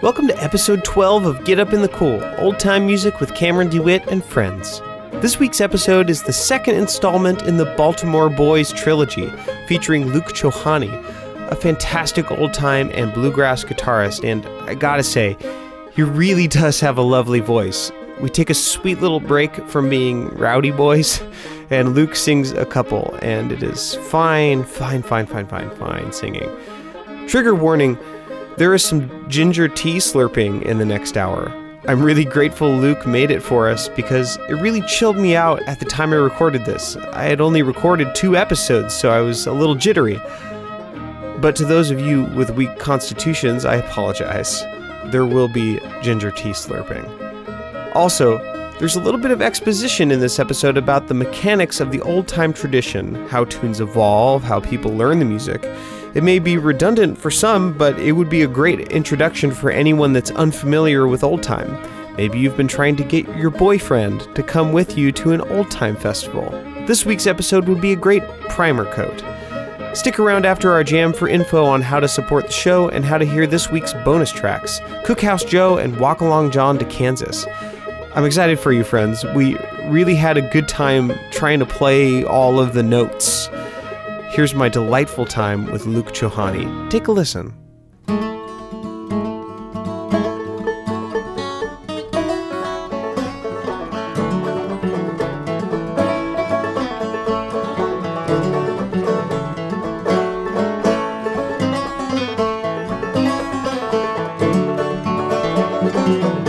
Welcome to episode 12 of Get Up in the Cool, old time music with Cameron DeWitt and friends. This week's episode is the second installment in the Baltimore Boys trilogy, featuring Luke Chohani, a fantastic old time and bluegrass guitarist, and I gotta say, he really does have a lovely voice. We take a sweet little break from being rowdy boys, and Luke sings a couple, and it is fine, fine, fine, fine, fine, fine singing. Trigger warning there is some ginger tea slurping in the next hour. I'm really grateful Luke made it for us because it really chilled me out at the time I recorded this. I had only recorded two episodes, so I was a little jittery. But to those of you with weak constitutions, I apologize. There will be ginger tea slurping. Also, there's a little bit of exposition in this episode about the mechanics of the old time tradition, how tunes evolve, how people learn the music. It may be redundant for some, but it would be a great introduction for anyone that's unfamiliar with old time. Maybe you've been trying to get your boyfriend to come with you to an old time festival. This week's episode would be a great primer coat. Stick around after our jam for info on how to support the show and how to hear this week's bonus tracks Cookhouse Joe and Walk Along John to Kansas. I'm excited for you, friends. We really had a good time trying to play all of the notes. Here's my delightful time with Luke Chohani. Take a listen. Right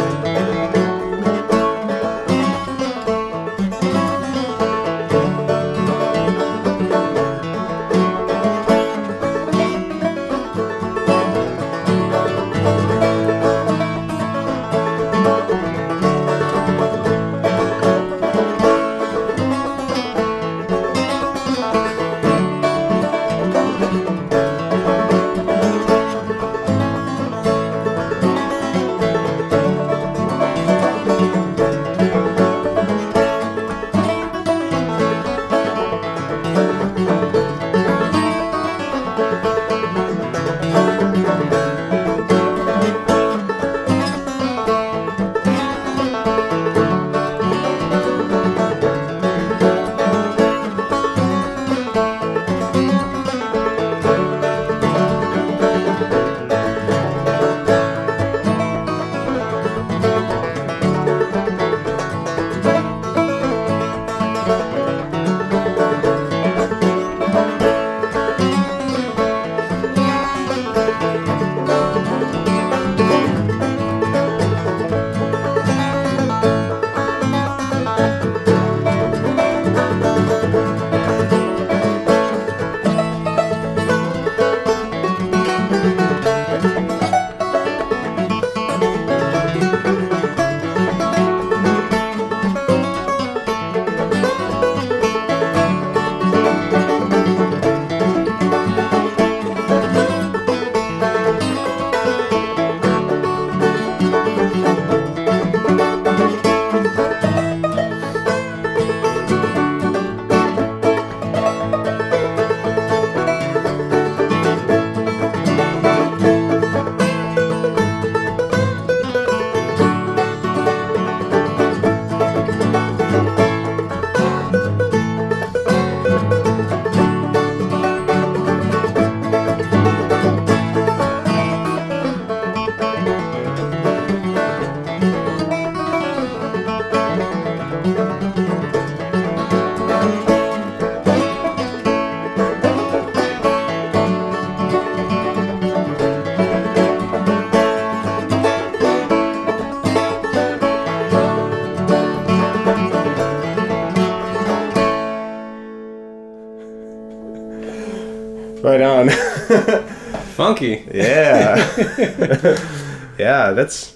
Yeah. yeah, that's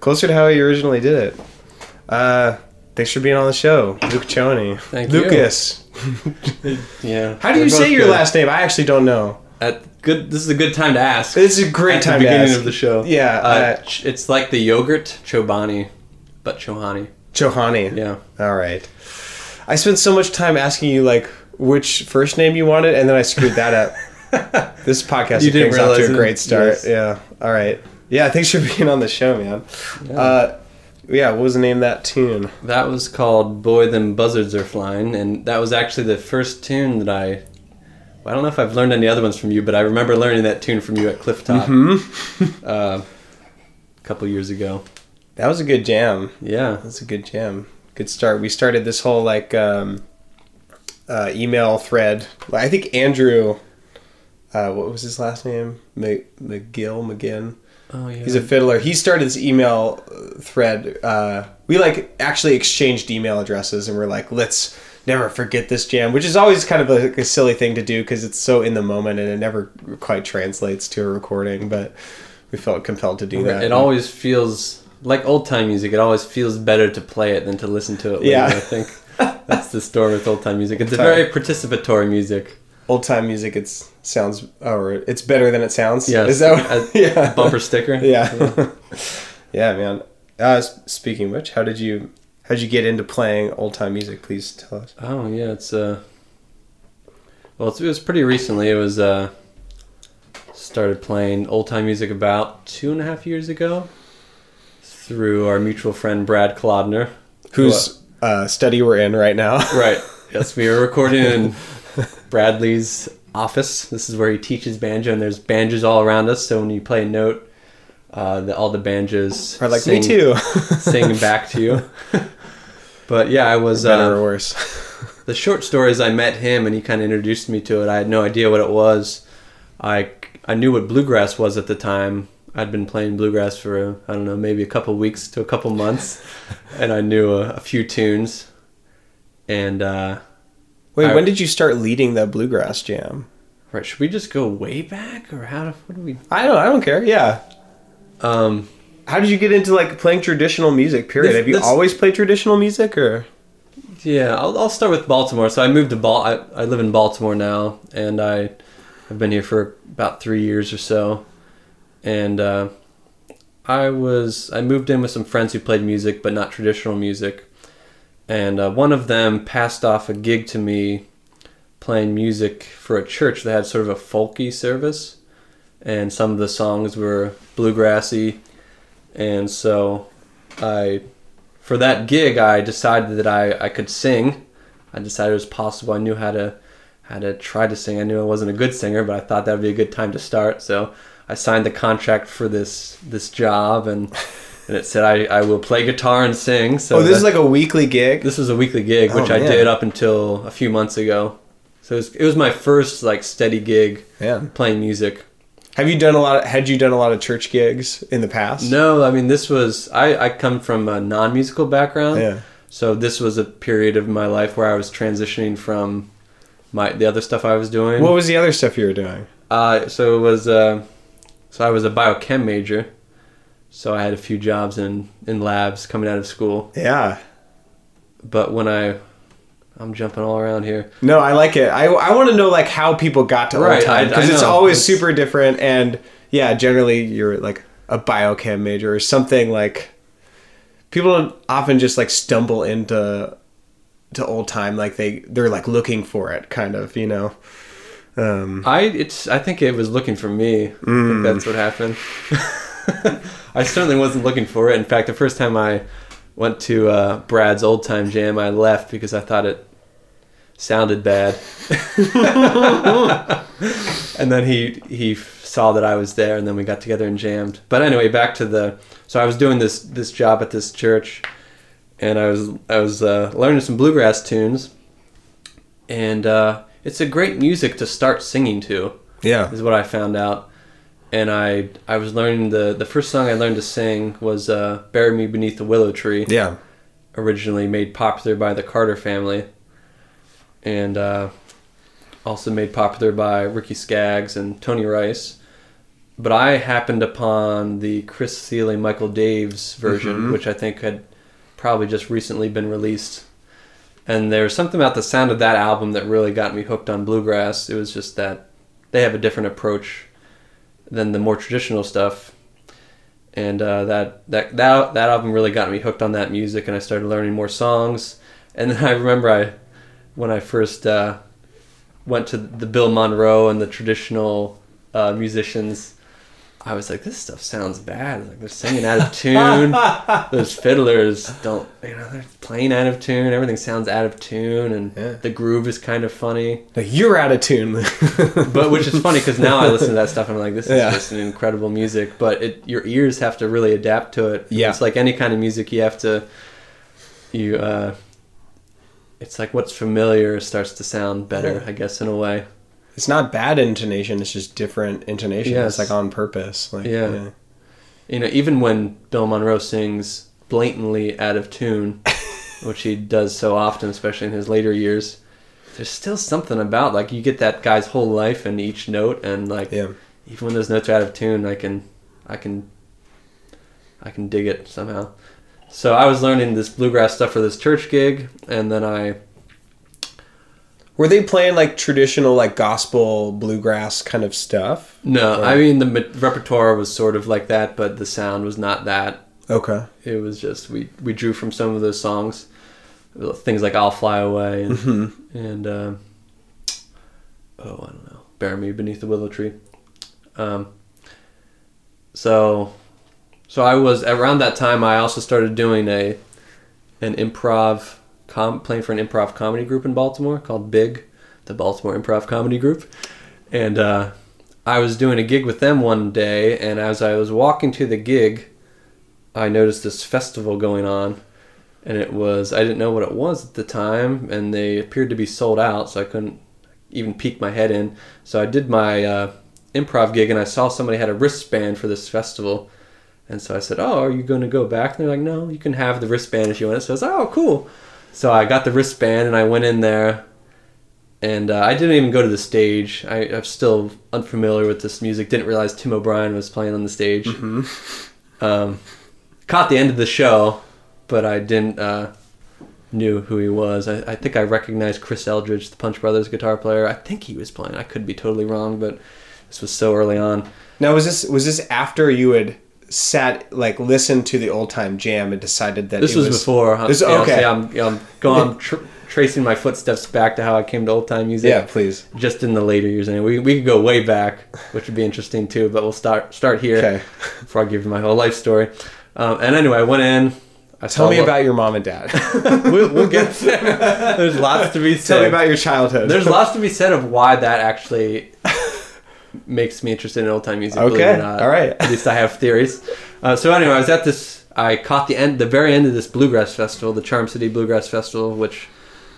closer to how he originally did it. Uh, thanks for being on the show, Luke Choni. Thank you. Lucas. Yeah. How do you say your good. last name? I actually don't know. At good. This is a good time to ask. It's a great At time the to beginning ask. of the show. Yeah, Uh, uh, ch- it's like the yogurt chobani, but chohani. Chohani. Yeah. All right. I spent so much time asking you like which first name you wanted, and then I screwed that up. this podcast You didn't off to a great start. Yes. Yeah. All right. Yeah, thanks for being on the show, man. Yeah. Uh, yeah, what was the name of that tune? That was called "Boy Them Buzzards Are Flying," and that was actually the first tune that I. I don't know if I've learned any other ones from you, but I remember learning that tune from you at Cliff Top Mm-hmm. uh, a couple years ago. That was a good jam. Yeah, That's a good jam. Good start. We started this whole like um, uh, email thread. I think Andrew, uh, what was his last name? McGill, McGinn. oh yeah. He's a fiddler. He started this email thread. Uh, we like actually exchanged email addresses, and we're like, let's never forget this jam, which is always kind of a, a silly thing to do because it's so in the moment and it never quite translates to a recording. But we felt compelled to do that. It always feels like old time music. It always feels better to play it than to listen to it. Later, Yeah. I think that's the story with old time music. It's a very participatory music. Old time music. It's sounds or it's better than it sounds. yeah is that what, a yeah Bumper sticker. Yeah, yeah, man. Uh, speaking of which, how did you how did you get into playing old time music? Please tell us. Oh yeah, it's uh. Well, it was pretty recently. It was uh. Started playing old time music about two and a half years ago, through our mutual friend Brad Klodner. Whose uh, study we're in right now? Right. Yes, we are recording in Bradley's office. This is where he teaches banjo, and there's banjos all around us. So when you play a note, uh, the, all the banjos Are like sing, me too. sing back to you. but yeah, I was Better or uh, worse? the short story is I met him, and he kind of introduced me to it. I had no idea what it was. I I knew what bluegrass was at the time. I'd been playing bluegrass for I don't know maybe a couple weeks to a couple months, and I knew a, a few tunes. And uh, Wait, I- when did you start leading the bluegrass jam? Right, should we just go way back or how? Do, what do we? I don't. I don't care. Yeah. Um, How did you get into like playing traditional music? Period. This- Have you this- always played traditional music, or yeah, I'll, I'll start with Baltimore. So I moved to Bal. I, I live in Baltimore now, and I have been here for about three years or so. And uh, I was I moved in with some friends who played music, but not traditional music. And uh, one of them passed off a gig to me, playing music for a church that had sort of a folky service, and some of the songs were bluegrassy, and so I for that gig, I decided that I, I could sing. I decided it was possible. I knew how to how to try to sing. I knew I wasn't a good singer, but I thought that would be a good time to start. So I signed the contract for this this job, and and it said I, I will play guitar and sing. So oh, this is like a weekly gig. this was a weekly gig, which Oh, I did up until a few months ago. So it was, it was my first like steady gig Man, playing music. have you done a lot? Of, had you done a lot of church gigs in the past? No, I mean this was I, I come from a non musical background. Yeah. So this was a period of my life where I was transitioning from my the other stuff I was doing. What was the other stuff you were doing? Uh, so it was uh, so I was a biochem major. So I had a few jobs in in labs coming out of school. Yeah. But when I I'm jumping all around here. No, I like it. I, I want to know like how people got to Right, old time because it's always It's- super different. And yeah, generally you're like a biochem major or something like. People don't often just like stumble into to old time like they they're like looking for it kind of you know. Um, I it's I think it was looking for me. I think that's what happened. I certainly wasn't looking for it. In fact, the first time I went to uh, Brad's old time jam, I left because I thought it sounded bad. and then he he saw that I was there, and then we got together and jammed. But anyway, back to the so I was doing this this job at this church, and I was I was uh, learning some bluegrass tunes, and uh, it's a great music to start singing to yeah. is what I found out. And I I was learning the the first song I learned to sing was uh, "Bury Me Beneath the Willow Tree," Yeah. originally made popular by the Carter family, and uh, also made popular by Ricky Skaggs and Tony Rice. But I happened upon the Chris Thile Michael Daves version, Mhm. which I think had probably just recently been released. And there was something about the sound of that album that really got me hooked on bluegrass. It was just that they have a different approach than the more traditional stuff. And uh, that, that that that album really got me hooked on that music, and I started learning more songs. And then I remember I, when I first uh, went to the Bill Monroe and the traditional uh, musicians, I was like, this stuff sounds bad. Like they're singing out of tune. Those fiddlers don't, you know, they're playing out of tune. Everything sounds out of tune, and Yeah. the groove is kind of funny. Like you're out of tune. But which is funny because now I listen to that stuff and I'm like, this is Yeah. just an incredible music. But it, your ears have to really adapt to it. Yeah. it's like any kind of music. You have to, you. uh It's like what's familiar starts to sound better, Yeah. I guess, in a way. It's not bad intonation. It's just different intonation. Yes. It's like on purpose. Like, Yeah. You know, even when Bill Monroe sings blatantly out of tune, which he does so often, especially in his later years, there's still something about like you get that guy's whole life in each note, and like yeah. even when those notes are out of tune, I can, I can, I can dig it somehow. So I was learning this bluegrass stuff for this church gig, and then I Were they playing like traditional like gospel bluegrass kind of stuff? no, Or- I mean the ma- repertoire was sort of like that, but the sound was not that. Okay. It was just we we drew from some of those songs, things like "I'll Fly Away" and hmm and um, oh I don't know, "Bury Me Beneath the Willow Tree." Um, so, so I was around that time. I also started doing a an improv com playing for an improv comedy group in Baltimore called Big, the Baltimore Improv Comedy Group, and uh, I was doing a gig with them one day. And as I was walking to the gig, I noticed this festival going on, and it was I didn't know what it was at the time, and they appeared to be sold out, so I couldn't even peek my head in. So I did my uh, improv gig, and I saw somebody had a wristband for this festival, and so I said, "Oh, are you going to go back?" And they're like, "No, you can have the wristband if you want it." So I was "Oh, cool." So I got the wristband, and I went in there. And uh, I didn't even go to the stage. I, I'm still unfamiliar with this music. Didn't realize Tim O'Brien was playing on the stage. hmm Um, caught the end of the show, but I didn't uh, knew who he was. I, I think I recognized Chris Eldridge, the Punch Brothers guitar player. I think he was playing. I could be totally wrong, but this was so early on. Now was this was this after you had sat like listened to the old time jam and decided that This it was, before. huh? This- yeah, okay. see, I'm, I'm going. Tr- tracing my footsteps back to how I came to old time music. Yeah, please. Just in the later years, anyway. We, we could go way back, which would be interesting too. But we'll start start here Okay. before I give you my whole life story. Um, and anyway, I went in. I Tell me about your mom and dad. we'll, we'll get there. There's lots to be said. Tell me about your childhood. There's lots to be said of why that actually makes me interested in old time music. believe it or Okay, not. all right. At least I have theories. Uh, so anyway, I was at this. I caught the end, the very end of this bluegrass festival, the Charm City Bluegrass Festival, which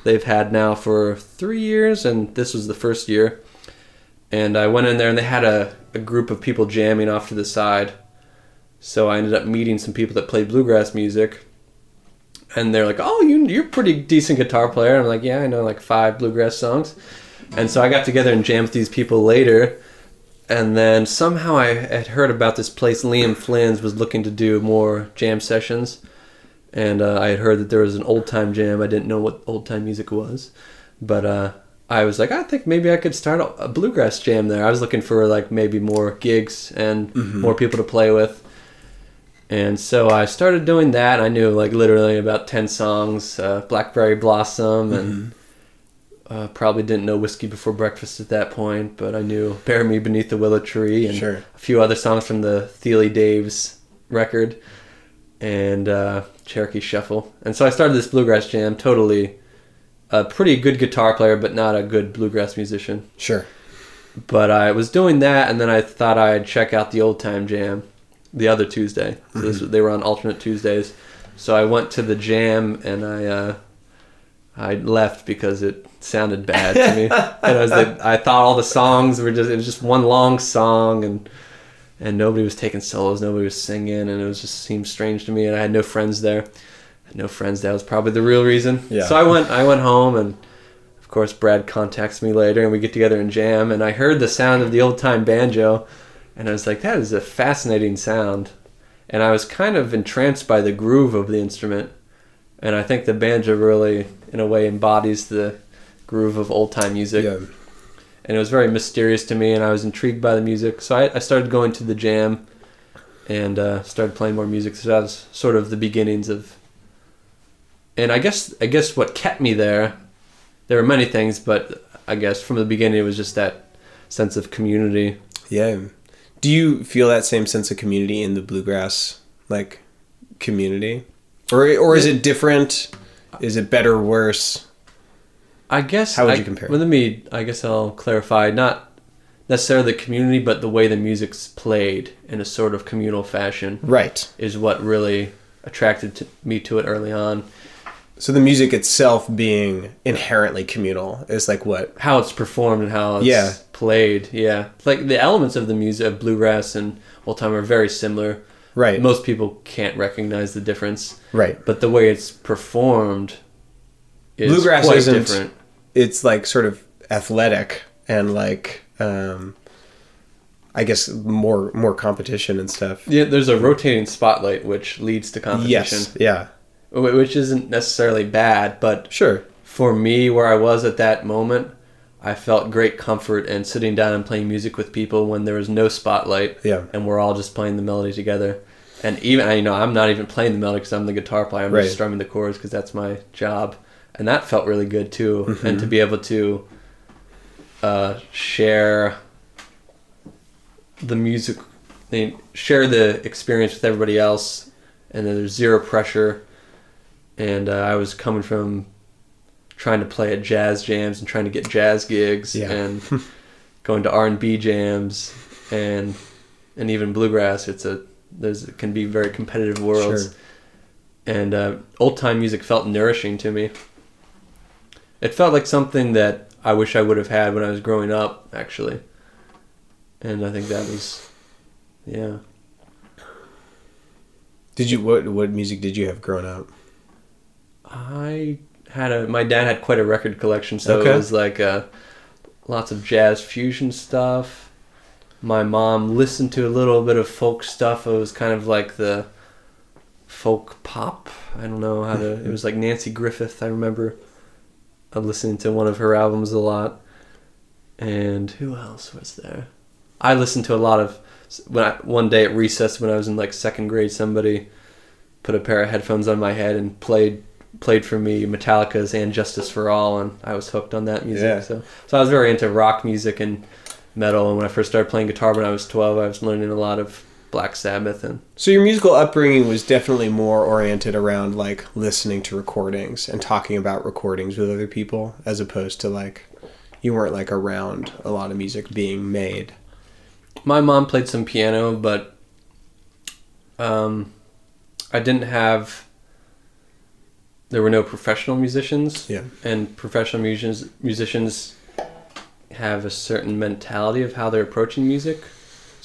they've had now for three years, and this was the first year. And I went in there, and they had a, a group of people jamming off to the side. So I ended up meeting some people that played bluegrass music. And they're like, "Oh, you you're a pretty decent guitar player." And I'm like, "Yeah, I know like five bluegrass songs." And so I got together and jammed with these people later. And then somehow I had heard about this place. Liam Flynn's was looking to do more jam sessions, and uh, I had heard that there was an old time jam. I didn't know what old time music was, but uh, I was like, I think maybe I could start a, bluegrass jam there. I was looking for like maybe more gigs and more people to play with. And so I started doing that. I knew like literally about ten songs, uh, Blackberry Blossom, and uh, probably didn't know Whiskey Before Breakfast at that point, but I knew Bury Me Beneath the Willow Tree and Sure. a few other songs from the Thile Daves record and uh, Cherokee Shuffle. And so I started this bluegrass jam. Totally a pretty good guitar player, but not a good bluegrass musician. Sure. But I was doing that, and then I thought I'd check out the old time jam the other Tuesday. So this, they were on alternate Tuesdays. So I went to the jam, and I uh, I left because it sounded bad to me. and I was like, I thought all the songs were just it was just one long song, and and nobody was taking solos, nobody was singing, and it was just seemed strange to me. And I had no friends there. No friends. That was probably the real reason. Yeah. So I went I went home and. Of course, Brad contacts me later, and we get together and jam. And I heard the sound of the old time banjo, and I was like, "That is a fascinating sound." And I was kind of entranced by the groove of the instrument, and I think the banjo really, in a way, embodies the groove of old time music. Yeah. And it was very mysterious to me, and I was intrigued by the music. So I, I started going to the jam, and uh, started playing more music. So that was sort of the beginnings of. And I guess I guess what kept me there there were many things, but I guess from the beginning it was just that sense of community. Yeah. Do you feel that same sense of community in the bluegrass like community, or or is it different? Is it better or worse? I guess. How would I- you compare? Well, let me. I guess I'll clarify. Not necessarily the community, but the way the music's played in a sort of communal fashion Right. is what really attracted to me to it early on. So the music itself being inherently communal is like what? How it's performed and how it's Yeah. played. Yeah, like the elements of the music of bluegrass and old time are very similar. Right. Most people can't recognize the difference, right. but the way it's performed Bluegrass isn't- different. It's like sort of athletic and like um I guess more more competition and stuff. Yeah, there's a rotating spotlight which leads to competition. Yes. Yeah. Which isn't necessarily bad, but Sure. for me, where I was at that moment, I felt great comfort in sitting down and playing music with people when there was no spotlight, Yeah. and we're all just playing the melody together. And even you know, I'm not even playing the melody because I'm the guitar player. I'm Right. just strumming the chords because that's my job, and that felt really good too. Mm-hmm. And to be able to uh, share the music, they share the experience with everybody else, and then there's zero pressure. And uh, I was coming from trying to play at jazz jams and trying to get jazz gigs Yeah. and going to R and B jams and and even bluegrass. It's a there's it can be very competitive worlds. Sure. And uh, old time music felt nourishing to me. It felt like something that I wish I would have had when I was growing up, actually. And I think that was, yeah. Did you what what music did you have growing up? I had a my dad had quite a record collection, so Okay. it was like uh, lots of jazz fusion stuff. My mom listened to a little bit of folk stuff. It was kind of like the folk pop. I don't know how to. It was like Nanci Griffith. I remember uh, listening to one of her albums a lot. And who else was there? I listened to a lot of when I, one day at recess when I was in like second grade. Somebody put a pair of headphones on my head and played played for me Metallica's "And Justice for All," and I was hooked on that music. Yeah. So, so I was very into rock music and metal. And when I first started playing guitar when I was twelve, I was learning a lot of Black Sabbath and So your musical upbringing was definitely more oriented around like listening to recordings and talking about recordings with other people as opposed to like you weren't like around a lot of music being made. my mom played some piano, but um, I didn't have. There were no professional musicians. Yeah. and professional musicians musicians have a certain mentality of how they're approaching music.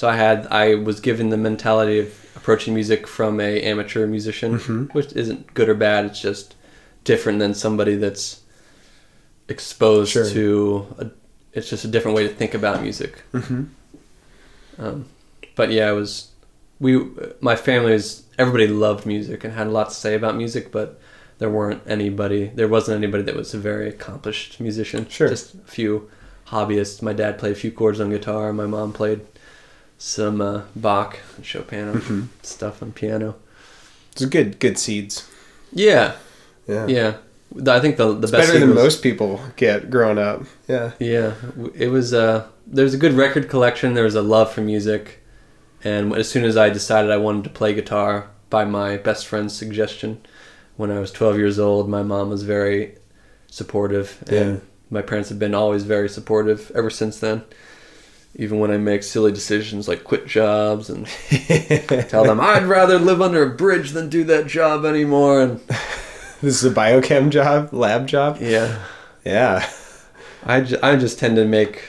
So I had I was given the mentality of approaching music from a amateur musician, which isn't good or bad. It's just different than somebody that's exposed Sure. to. A, it's just a different way to think about music. Mm-hmm. Um, but yeah, it was we my family was everybody loved music and had a lot to say about music, but there weren't anybody there wasn't anybody that was a very accomplished musician. Sure. just a few hobbyists. My dad played a few chords on guitar. My mom played some uh, Bach, and Chopin Mm-hmm. stuff on piano. It's good good seeds. Yeah, Yeah. yeah. I think the the It's best better than was- most people get growing up. Yeah. Yeah, it was. Uh, there was a good record collection. There was a love for music, and as soon as I decided I wanted to play guitar, by my best friend's suggestion, when I was 12 years old, my mom was very supportive, and Yeah. my parents have been always very supportive ever since then. Even when I make silly decisions like quit jobs and tell them I'd rather live under a bridge than do that job anymore, and This is a biochem job, lab job. yeah. Yeah. I, ju- I just tend to make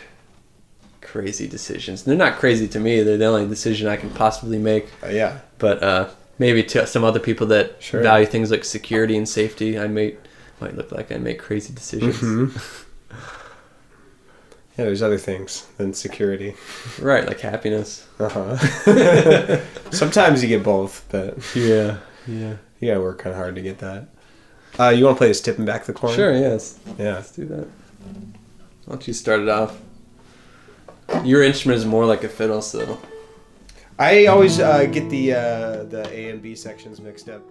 crazy decisions. They're not crazy to me. They're the only decision I can possibly make. Uh, yeah. But uh, maybe to some other people that Sure. value things like security and safety, I may might look like I make crazy decisions. Mhm. Yeah, there's other things than security. Right, like happiness. Uh huh. Sometimes you get both, but Yeah, yeah. you gotta work kind of hard to get that. Uh, you want to play this tipping back the corn? Sure, yes. Yeah. Let's do that. Why don't you start it off? Your instrument is more like a fiddle, so I always uh, get the uh, the A and B sections mixed up.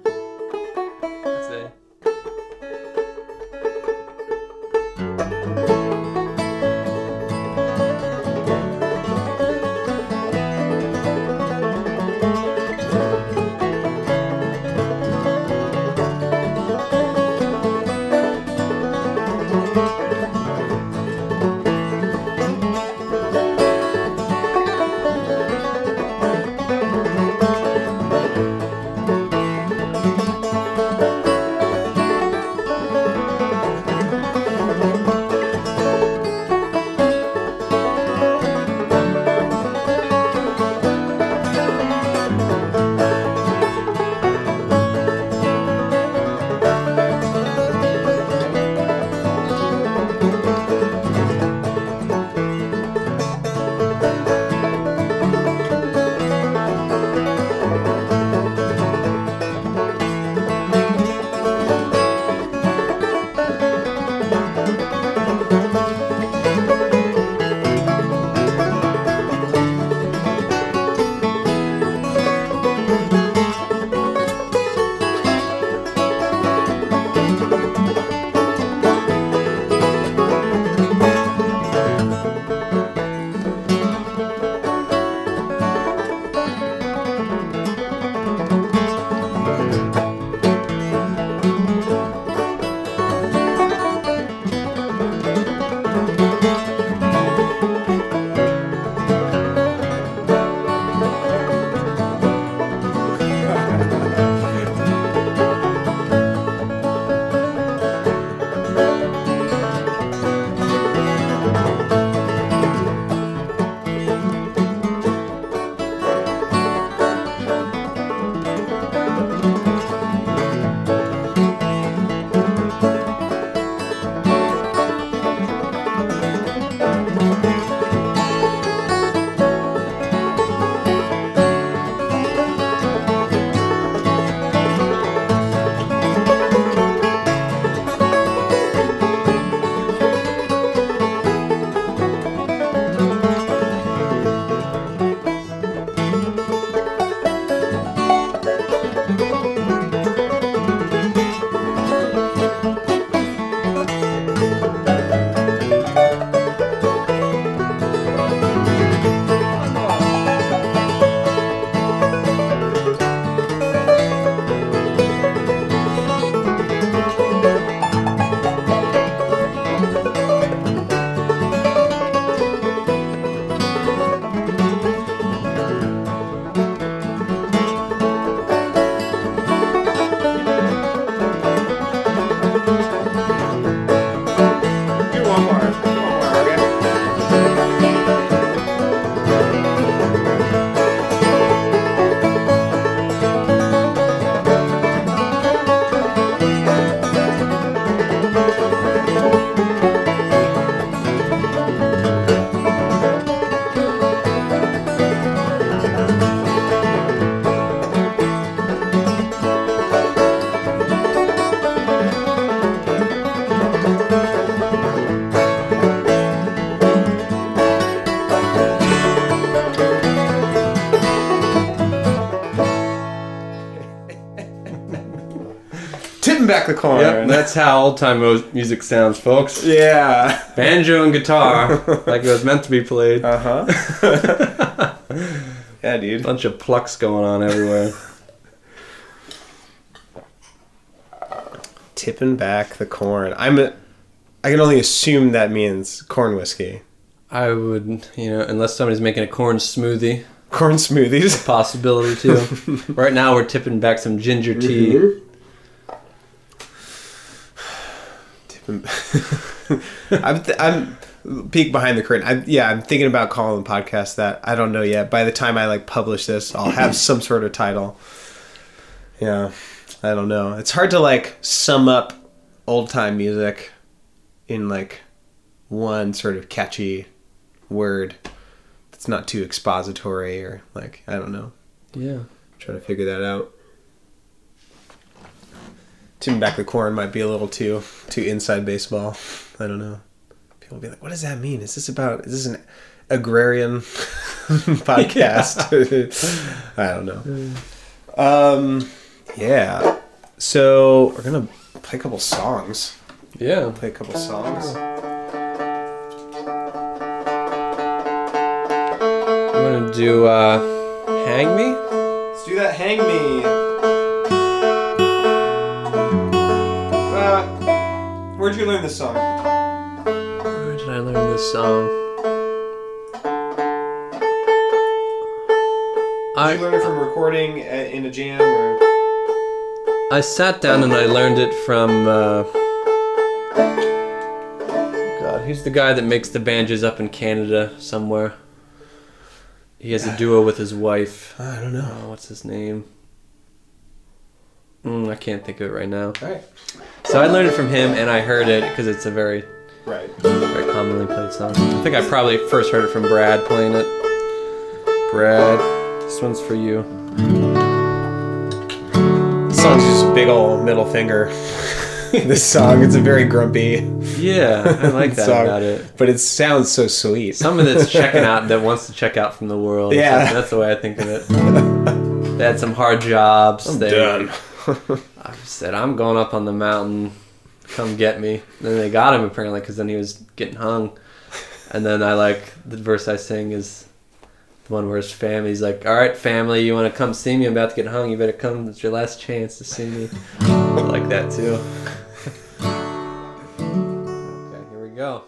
Back the corn. Yep, that's how old time music sounds, folks. yeah. Banjo and guitar, like it was meant to be played. Uh huh. yeah, dude. Bunch of plucks going on everywhere. Tipping back the corn. I'm. A, I can only assume that means corn whiskey. I would, you know, unless somebody's making a corn smoothie, Corn smoothies. possibility too. right now, we're tipping back some ginger tea. Tipping. I'm. Th- I'm. Peek behind the curtain. I, yeah, I'm thinking about calling the podcast that. I don't know yet. By the time I like publish this, I'll have some sort of title. Yeah, I don't know. It's hard to like sum up old time music in like one sort of catchy word that's not too expository or like I don't know. Yeah. trying to figure that out. Tipping back the corn might be a little too too inside baseball. I don't know. People will be like, "What does that mean? Is this about? Is this an agrarian podcast?" I don't know. Um, yeah. So we're gonna play a couple songs. Yeah. Play a couple songs. You want to do uh, Hang Me? Let's do that. Hang me. Where'd you learn this song? Where did I learn this song? Did I, you learn it from recording at, in a jam or? I sat down and I learned it from. Uh, God, who's the guy that makes the banjos up in Canada somewhere? He has a duo with his wife. I don't know. Oh, what's his name? Mm, I can't think of it right now. All right. So I learned it from him, and I heard it because it's a very, Right. very commonly played song. I think I probably first heard it from Brad playing it. Brad, this one's for you. This song's just a big old middle finger. this song, it's a very grumpy Yeah, I like that song, about it. but it sounds so sweet. Someone that's checking out that wants to check out from the world. Yeah. That's the way I think of it. They had some hard jobs. they I said, "I'm going up on the mountain. Come get me." then they got him apparently because then he was getting hung. And then I like the verse I sing is the one where his family's like, "All right, family, you want to come see me? I'm about to get hung. You better come. It's your last chance to see me." Like that too. okay, here we go.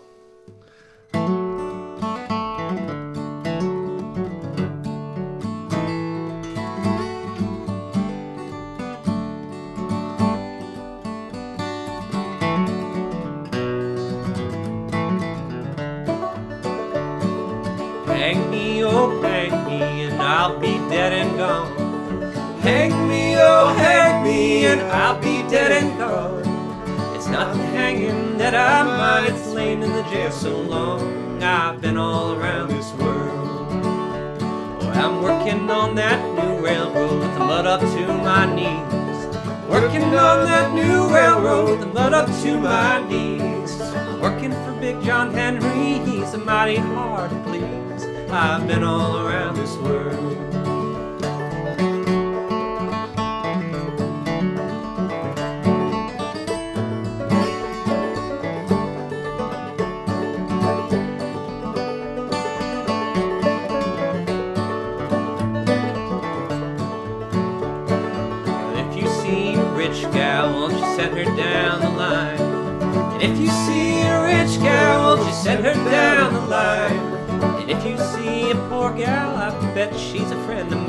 Dead and gone. Hang me, oh, hang me, and I'll be dead and gone. It's not the hanging that I mind, it's laying in the jail so long. I've been all around this world. I'm working on that new railroad with the mud up to my knees. Working on that new railroad with the mud up to my knees. Working for Big John Henry, he's a mighty hard to please. I've been all around this world. She's a friend of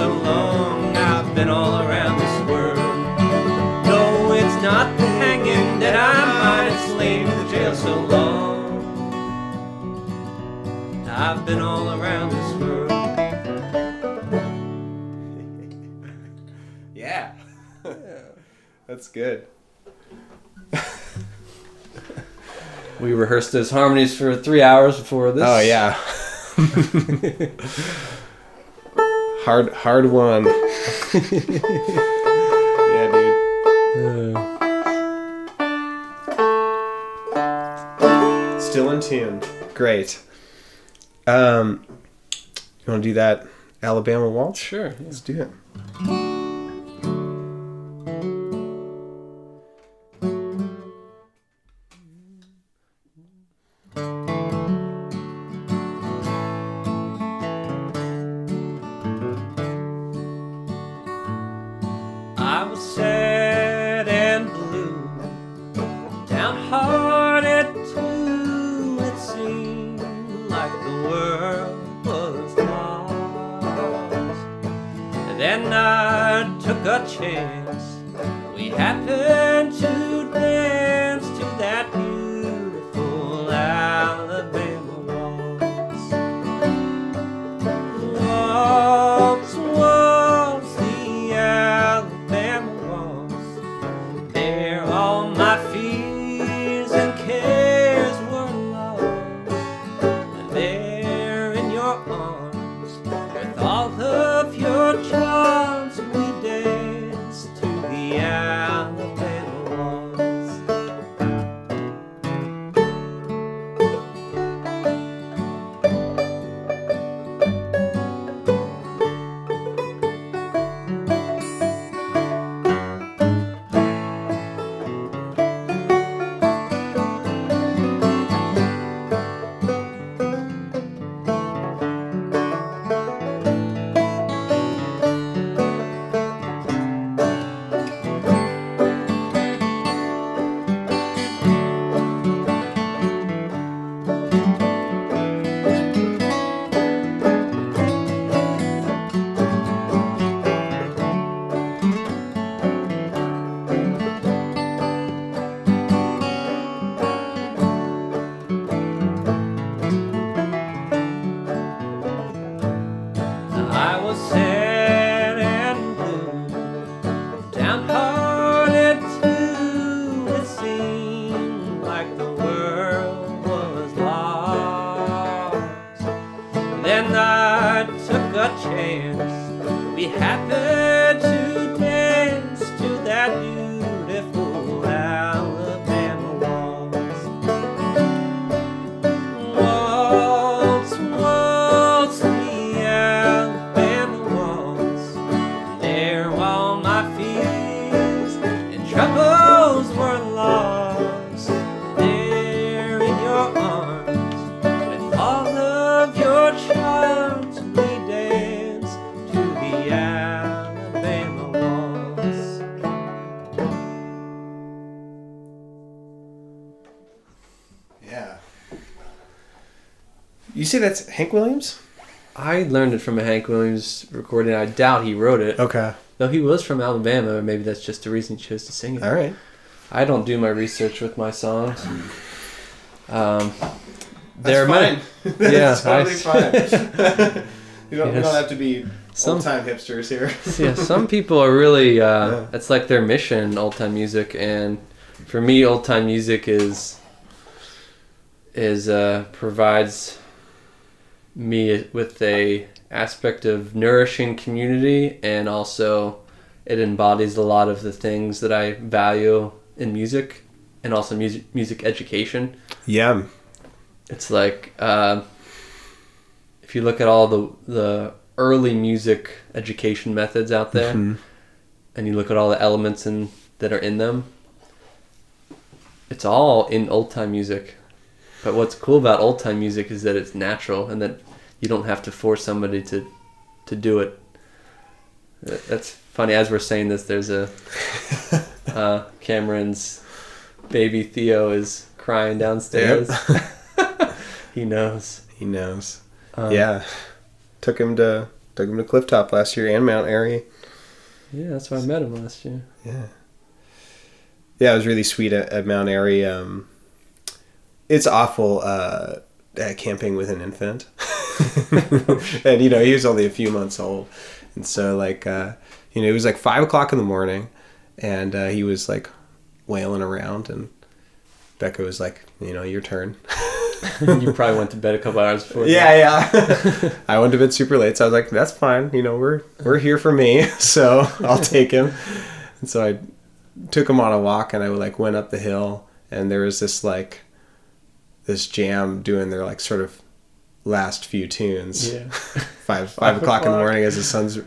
so long. I've been all around this world. No, it's not the hanging that I mind, it's laying in the jail so long. I've been all around this world. Yeah. That's good. We rehearsed those harmonies for three hours before this. Oh yeah. Hard hard one. yeah, dude. Still in tune. Great. Um you want to do that Alabama waltz? Sure. Let's do it. Say that's Hank Williams? I learned it from a Hank Williams recording. I doubt he wrote it. Okay. Though he was from Alabama, or maybe that's just the reason he chose to sing it. All right. I don't do my research with my songs. Um, there That's might fine. That's Yeah, totally I- fine. you, don't, you don't have to be Some- old time hipsters here. yeah, some people are really uh, Yeah. it's like their mission old time music and for me old time music is is uh, provides me with a aspect of nourishing community and also it embodies a lot of the things that I value in music and also music music education. Yeah. It's like uh, if you look at all the the early music education methods out there, Mhm. and you look at all the elements in that are in them, it's all in old time music. But what's cool about old time music is that it's natural and that you don't have to force somebody to to do it. That's funny. As we're saying this, there's a uh, Cameron's baby Theo is crying downstairs. he knows. He knows. Um, yeah. Took him to took him to Clifftop last year and Mount Airy. Yeah, that's why I met him last year. Yeah. Yeah, it was really sweet at, at Mount Airy. Um, it's awful uh, uh, camping with an infant. and, you know, he was only a few months old. And so, like, uh, you know, it was like five o'clock in the morning and uh, he was like wailing around. And Becca was like, you know, your turn. you probably went to bed a couple hours before. that. Yeah, yeah. I went to bed super late, so I was like, "That's fine. You know, we're we're here for me, so I'll take him." And so I took him on a walk, and I like went up the hill, and there was this like this jam doing their like sort of last few tunes. Yeah. five five o'clock in the morning as the sun's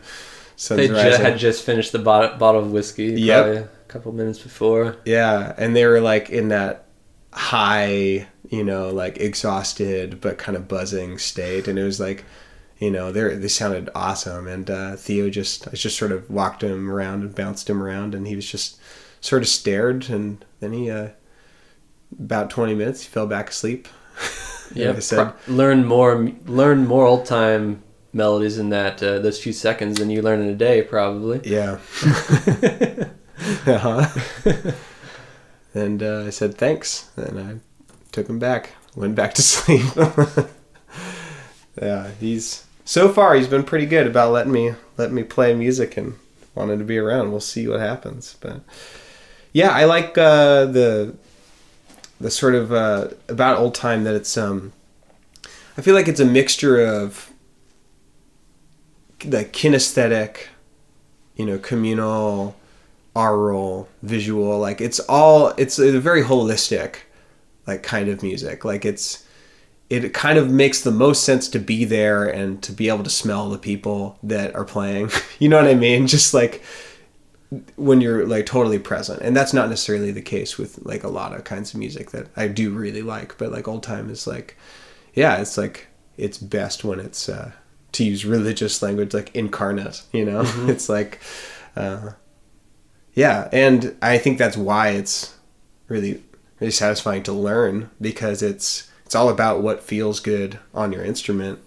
sun's They ju- rising. had just finished the bottle, bottle of whiskey. Yep. Probably a couple minutes before. Yeah, and they were like in that high, you know, like exhausted but kind of buzzing state, and it was like, you know, they they sounded awesome, and uh, Theo just I just sort of walked him around and bounced him around, and he was just sort of stared, and then he uh, about twenty minutes he fell back asleep. Yeah. I said, learn more. Learn more old time melodies in that uh, those few seconds than you learn in a day, probably. yeah. uh-huh. and uh, I said thanks, and I took him back. Went back to sleep. yeah, he's so far he's been pretty good about letting me letting me play music and wanted to be around. We'll see what happens, but yeah, I like uh, the the sort of uh, about old time that it's um I feel like it's a mixture of the kinesthetic, you know, communal, aural, visual. Like it's all it's a very holistic, like kind of music. Like it's it kind of makes the most sense to be there and to be able to smell the people that are playing. you know what I mean? Just like when you're like totally present. And that's not necessarily the case with like a lot of kinds of music that i do really like but like old time is like yeah it's like it's best when it's uh to use religious language like incarnate you know? It's like uh yeah and i think that's why it's really really satisfying to learn because it's it's all about what feels good on your instrument.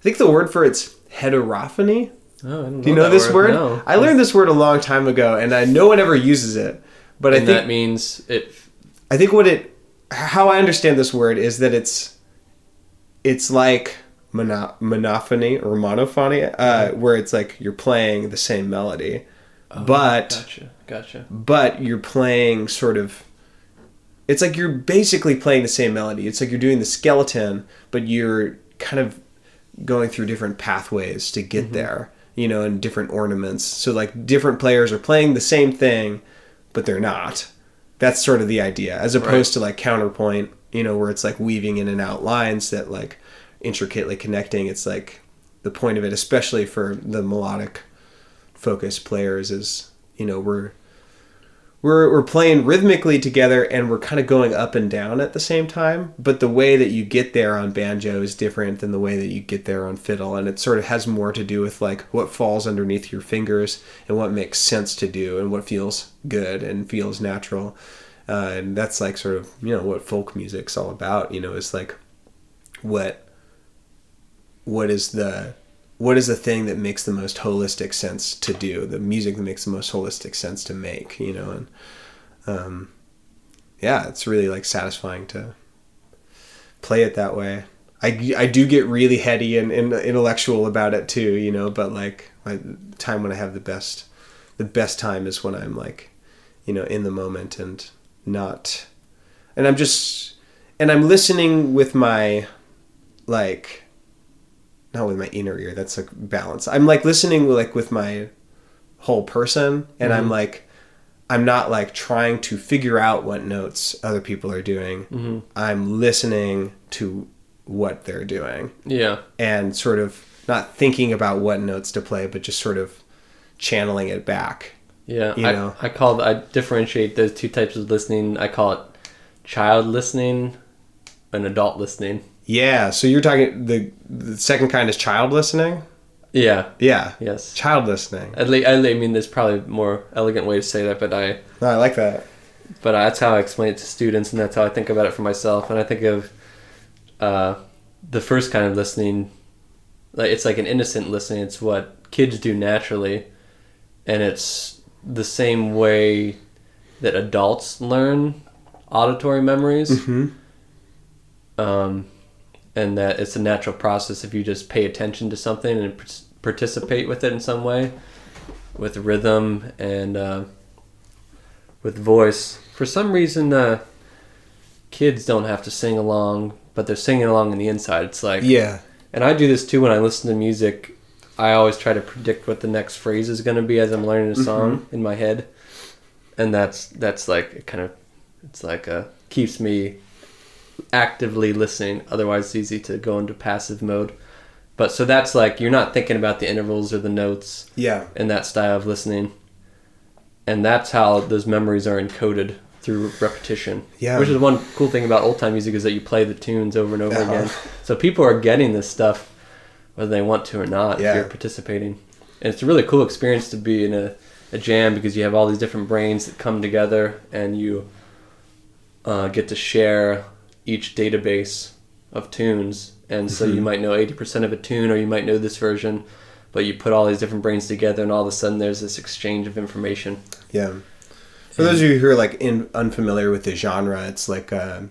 I think the word for it's heterophony Oh, know do you know that this word? No. I learned this word a long time ago, and I no one ever uses it. But I think that means it. I think what it, how I understand this word is that it's, it's like mono, monophony or monophony, uh, where it's like you're playing the same melody, but Gotcha. Gotcha. but you're playing sort of. It's like you're basically playing the same melody. It's like you're doing the skeleton, but you're kind of going through different pathways to get there, you know, and different ornaments. So like different players are playing the same thing, but they're not. That's sort of the idea, as opposed to like counterpoint, you know, where it's like weaving in and out lines that like intricately connecting. It's like the point of it, especially for the melodic focused players, is you know we're we're we're playing rhythmically together and we're kind of going up and down at the same time but the way that you get there on banjo is different than the way that you get there on fiddle and it sort of has more to do with like what falls underneath your fingers and what makes sense to do and what feels good and feels natural. Uh, and that's like sort of you know what folk music's all about you know it's like what what is the what is the thing that makes the most holistic sense to do? The music that makes the most holistic sense to make you know and um yeah it's really like satisfying to play it that way. I, I do get really heady and, and intellectual about it too you know but like my time when i have the best the best time is when i'm like you know in the moment and not and i'm just and i'm listening with my like not with my inner ear that's like balance i'm like listening like with my whole person and i'm like I'm not like trying to figure out what notes other people are doing. Mm-hmm. I'm listening to what they're doing Yeah. and sort of not thinking about what notes to play, but just sort of channeling it back. Yeah, You I, know. I call I differentiate those two types of listening. I call it child listening and adult listening. Yeah. So you're talking the the second kind is child listening. Yeah. Yeah. Yes. Child listening. At least, I mean, there's probably more elegant way to say that, but I No, I like that. but that's how I explain it to students, and that's how I think about it for myself. And I think of uh, the first kind of listening, like it's like an innocent listening. It's what kids do naturally, and it's the same way that adults learn auditory memories. Mm-hmm. Um, and that it's a natural process if you just pay attention to something and participate with it in some way, with rhythm and uh, with voice. For some reason, uh, kids don't have to sing along, but they're singing along in the inside. It's like, Yeah. and I do this too when I listen to music. I always try to predict what the next phrase is going to be as I'm learning a song in my head, and that's that's like it kind of it's like uh keeps me actively listening. Otherwise, it's easy to go into passive mode. But so that's like you're not thinking about the intervals or the notes Yeah. in that style of listening, and that's how those memories are encoded through repetition. Yeah. Which is one cool thing about old time music is that you play the tunes over and over Uh-huh. again. So people are getting this stuff whether they want to or not Yeah. if you're participating. And it's a really cool experience to be in a, a jam because you have all these different brains that come together and you uh, get to share each database of tunes. And so Mm-hmm. you might know 80% of a tune or you might know this version, but you put all these different brains together and all of a sudden there's this exchange of information. Yeah. For those of you who are like in, unfamiliar with the genre, it's like uh,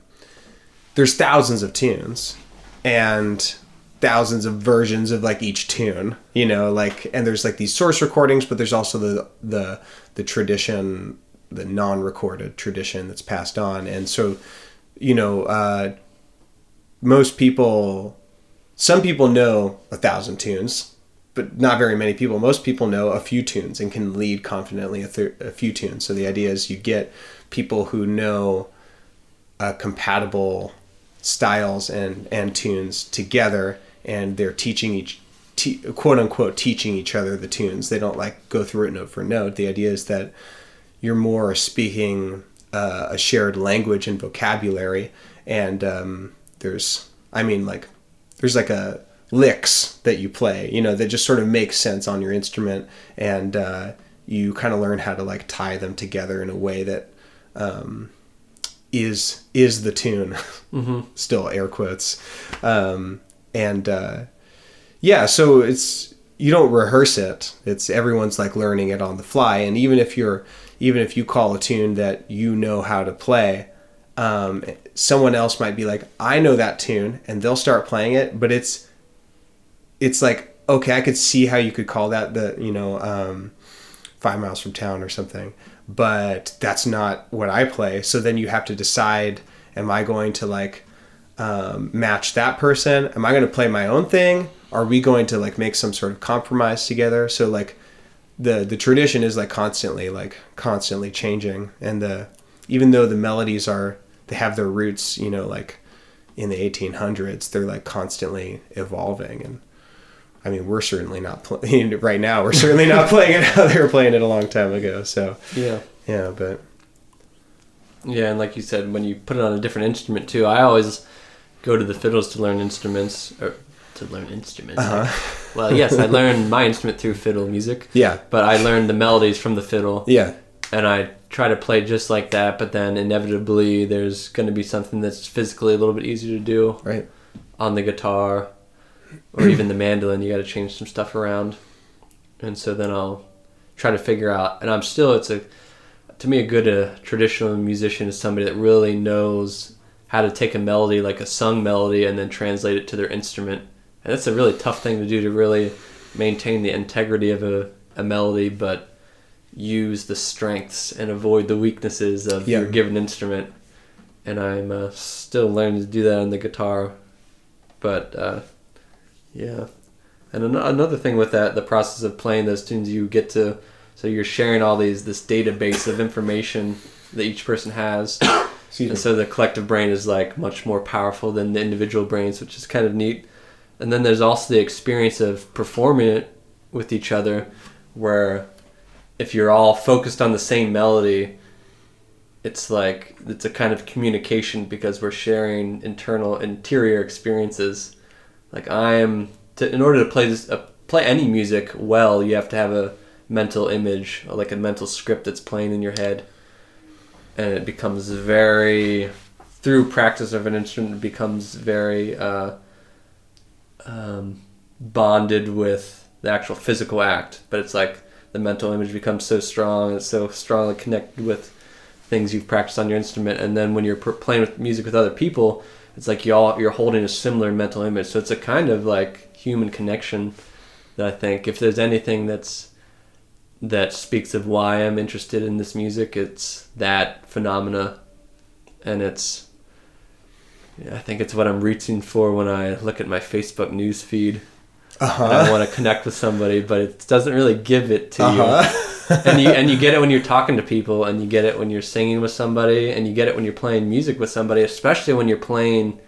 there's thousands of tunes and thousands of versions of like each tune, you know, like and there's like these source recordings, but there's also the the the tradition, the non-recorded tradition that's passed on, and so you know, uh, most people, some people know a thousand tunes, but not very many people. Most people know a few tunes and can lead confidently a, thir- a few tunes. So the idea is you get people who know uh, compatible styles and and tunes together, and they're teaching each te- quote unquote teaching each other the tunes. They don't like go through it note for note. The idea is that you're more speaking uh, a shared language and vocabulary, and um, there's I mean like there's like a licks that you play, you know, that just sort of make sense on your instrument, and uh, you kind of learn how to like tie them together in a way that um, is is the tune. Still air quotes, um, and uh, yeah, so it's you don't rehearse it. It's everyone's like learning it on the fly, and even if you're even if you call a tune that you know how to play. Um, someone else might be like, I know that tune, and they'll start playing it, but it's it's like okay i could see how you could call that the you know um, five miles from town or something but that's not what i play. So then you have to decide am i going to like um, match that person? Am i going to play my own thing? Are we going to like make some sort of compromise together? So like the the tradition is like constantly like constantly changing and the even though the melodies are they have their roots you know like in the 1800s they're like constantly evolving and I mean, we're certainly not playing it right now. We're certainly not playing it how they were playing it a long time ago. So Yeah. yeah, but Yeah, and like you said, when you put it on a different instrument too, I always go to the fiddles to learn instruments or to learn instruments. Well, yes, I learned my instrument through fiddle music, yeah, but I learned the melodies from the fiddle, yeah, and I try to play just like that. But then inevitably, there's going to be something that's physically a little bit easier to do right. on the guitar or even the mandolin. You got to change some stuff around, and so then I'll try to figure out. And I'm still, it's a to me a good uh, traditional musician is somebody that really knows how to take a melody like a sung melody and then translate it to their instrument. And that's a really tough thing to do to really maintain the integrity of a, a melody, but use the strengths and avoid the weaknesses of Yeah. your given instrument. And I'm uh, still learning to do that on the guitar, but uh, yeah. And an- another thing with that, the process of playing those tunes, you get to So you're sharing all these this database of information that each person has. And so the collective brain is like much more powerful than the individual brains, which is kind of neat. And then there's also the experience of performing it with each other, where if you're all focused on the same melody, it's like it's a kind of communication because we're sharing internal interior experiences. Like I am, to, in order to play this, uh, play any music well, you have to have a mental image, like a mental script that's playing in your head and it becomes very through practice of an instrument it becomes very uh, um, bonded with the actual physical act but it's like the mental image becomes so strong it's so strongly connected with things you've practiced on your instrument and then when you're per- playing with music with other people it's like you all you're holding a similar mental image so it's a kind of like human connection that i think if there's anything that's that speaks of why I'm interested in this music. It's that phenomena, and it's. Yeah, I think it's what I'm reaching for when I look at my Facebook news feed. Uh And I want to connect with somebody, but it doesn't really give it to Uh you. and you and you get it when you're talking to people, and you get it when you're singing with somebody, and you get it when you're playing music with somebody, especially when you're playing.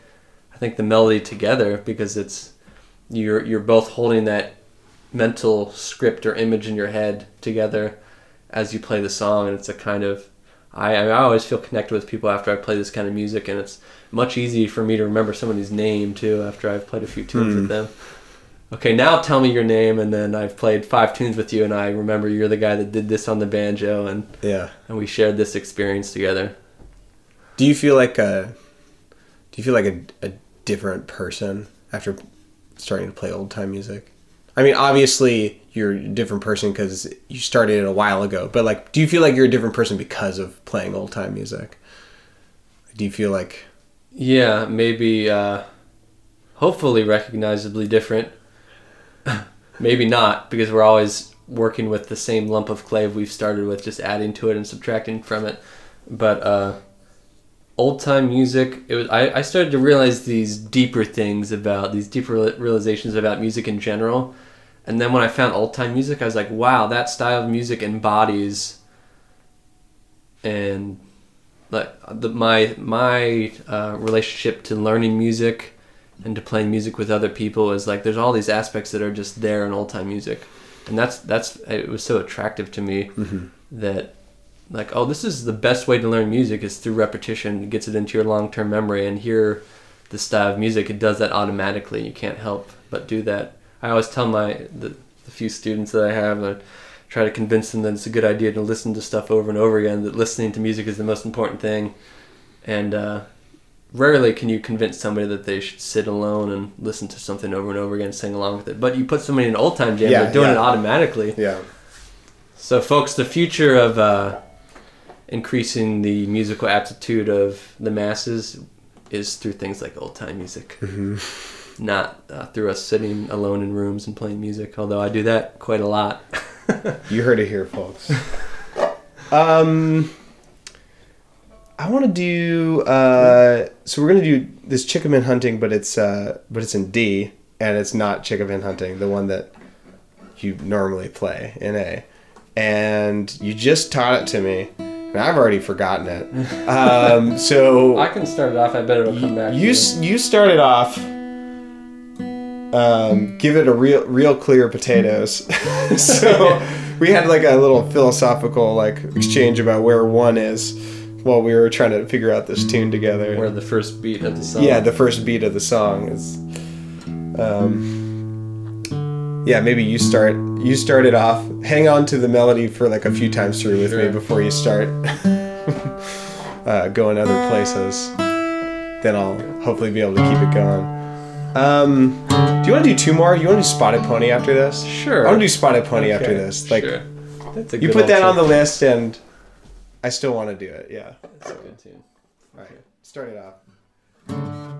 I think the melody together because it's you're you're both holding that mental script or image in your head together as you play the song, and it's a kind of I, I always feel connected with people after I play this kind of music, and it's much easier for me to remember somebody's name too after I've played a few tunes Hmm. with them. Okay, now tell me your name, and then I've played five tunes with you, and I remember you're the guy that did this on the banjo, and, Yeah. and we shared this experience together. Do you feel like a Do you feel like a, a different person after starting to play old time music? I mean, obviously you're a different person because you started it a while ago. But like, do you feel like you're a different person because of playing old time music? Do you feel like Yeah, maybe, uh, hopefully recognizably different. maybe not, because we're always working with the same lump of clay we've started with, just adding to it and subtracting from it. But uh, old time music, it was. I, I started to realize these deeper things about these deeper realizations about music in general. And then when I found old time music, I was like, wow, that style of music embodies and like the, my my uh, relationship to learning music and to playing music with other people is like there's all these aspects that are just there in old time music, and that's that's it was so attractive to me that like oh this is the best way to learn music is through repetition. It gets it into your long term memory. And here the style of music it does that automatically. You can't help but do that I always tell my the, the few students that I have I try to convince them that it's a good idea to listen to stuff over and over again that listening to music is the most important thing. And uh, rarely can you convince somebody that they should sit alone and listen to something over and over again and sing along with it. But you put somebody in an old time jam Yeah, they're doing yeah. it automatically. Yeah? so, folks, the future of uh, increasing the musical aptitude of the masses is through things like old time music, not uh, through us sitting alone in rooms and playing music. Although I do that quite a lot. You heard it here, folks. um, I want to do. Uh, so we're gonna do this Chinquapin hunting, but it's uh, but it's in D, and it's not Chinquapin hunting, the one that you normally play in A. And you just taught it to me, and I've already forgotten it. Um, so I can start it off. I bet it'll come back. you s- you started off. Um, give it a real real clear potatoes. so we had like a little philosophical like exchange about where one is while we were trying to figure out this tune together. where the first beat of the song. yeah, the first beat of the song is. Um, yeah, maybe you start. You start it off. Hang on to the melody for like a few times through with me before you start uh, going other places. Then I'll hopefully be able to keep it going. Um, do you want to do two more? You want to do Spotted Pony after this? Sure. I want to do Spotted Pony after this. Like sure. That's a you put that on the list, and I still want to do it. Yeah. That's a good tune. All right. Start it off.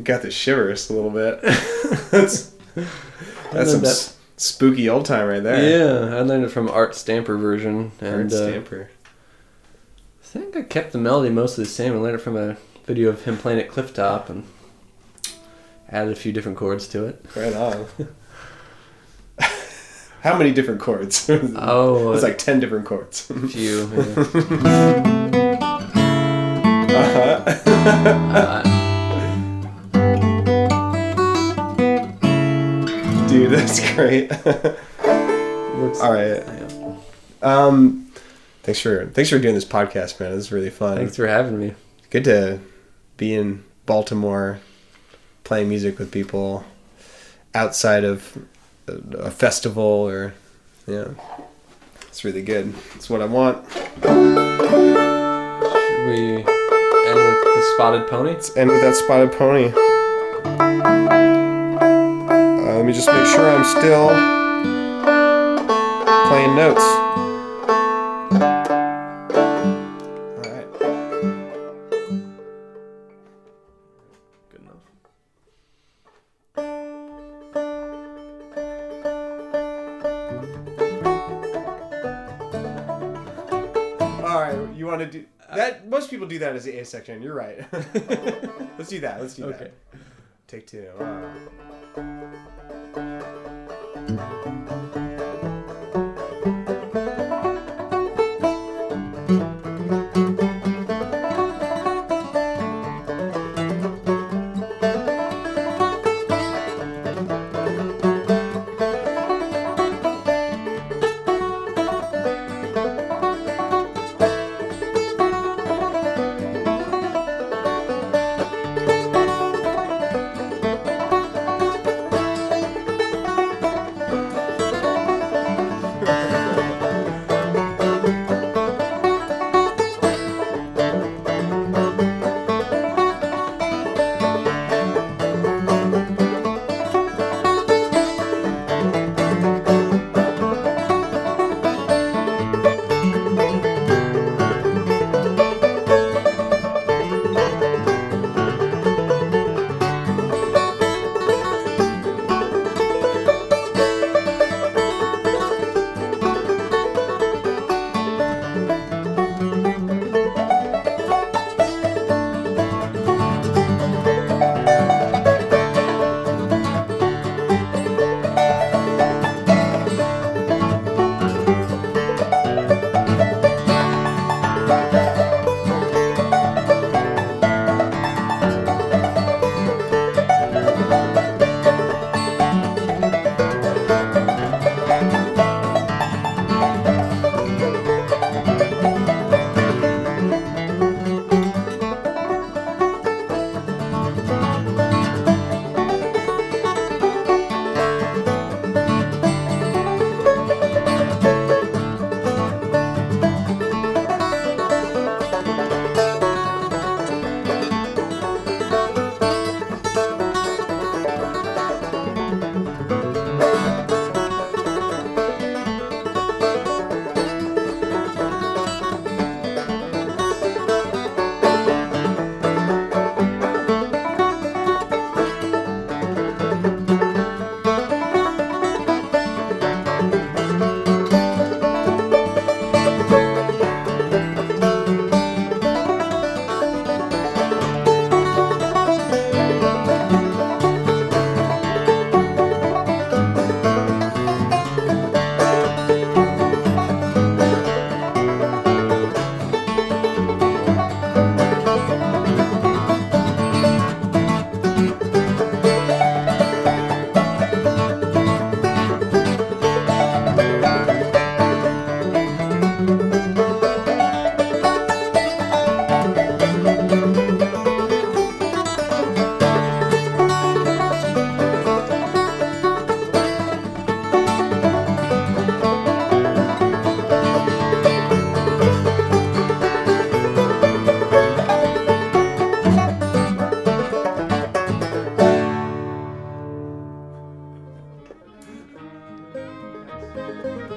You got the shivers a little bit. that's that's some that- s- spooky old time right there. Yeah, I learned it from Art Stamper version, Art and uh, Stamper. I think I kept the melody mostly the same. I learned it from a video of him playing at Clifftop and added a few different chords to it. Right on. How many different chords? Oh, it's like ten different chords. a few. yeah. uh-huh. Uh, Dude, that's great. All right. Yeah. Um, thanks for thanks for doing this podcast, man. This is really fun. Thanks for having me. Good to be in Baltimore, playing music with people outside of a, a festival or yeah. It's really good. It's what I want. Should we end with the spotted pony? Let's end with that spotted pony. Uh, let me just make sure I'm still playing notes. All right. Good enough. All right. You want to do that? Most people do that as the A section. You're right. Let's do that. Let's do Okay. that. Take two.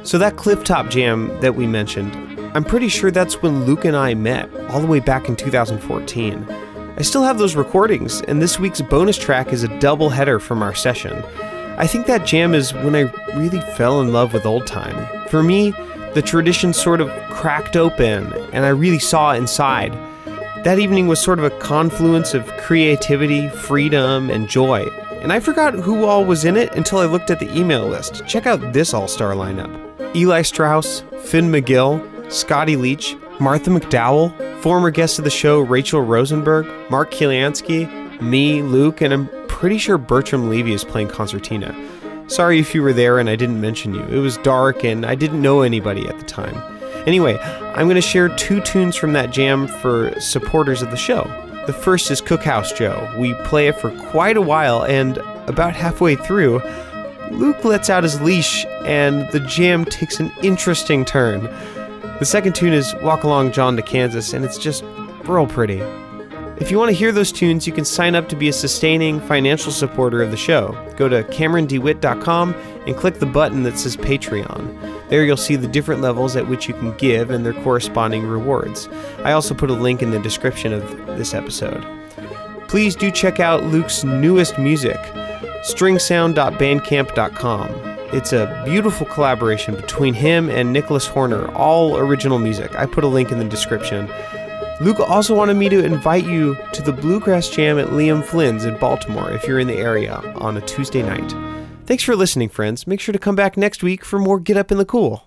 So that clifftop jam that we mentioned, I'm pretty sure that's when Luke and I met, all the way back in 2014. I still have those recordings, and this week's bonus track is a double header from our session. I think that jam is when I really fell in love with old time. For me, the tradition sort of cracked open, and I really saw inside. That evening was sort of a confluence of creativity, freedom, and joy. And I forgot who all was in it until I looked at the email list. Check out this all star lineup Eli Strauss, Finn McGill, Scotty Leach, Martha McDowell, former guest of the show Rachel Rosenberg, Mark Kiliansky, me, Luke, and I'm pretty sure Bertram Levy is playing concertina. Sorry if you were there and I didn't mention you. It was dark and I didn't know anybody at the time. Anyway, I'm going to share two tunes from that jam for supporters of the show. The first is Cookhouse Joe. We play it for quite a while, and about halfway through, Luke lets out his leash and the jam takes an interesting turn. The second tune is Walk Along John to Kansas, and it's just real pretty. If you want to hear those tunes, you can sign up to be a sustaining financial supporter of the show. Go to CameronDewitt.com and click the button that says Patreon. There you'll see the different levels at which you can give and their corresponding rewards. I also put a link in the description of this episode. Please do check out Luke's newest music, stringsound.bandcamp.com. It's a beautiful collaboration between him and Nicholas Horner, all original music. I put a link in the description. Luke also wanted me to invite you to the Bluegrass Jam at Liam Flynn's in Baltimore if you're in the area on a Tuesday night. Thanks for listening, friends. Make sure to come back next week for more Get Up in the Cool.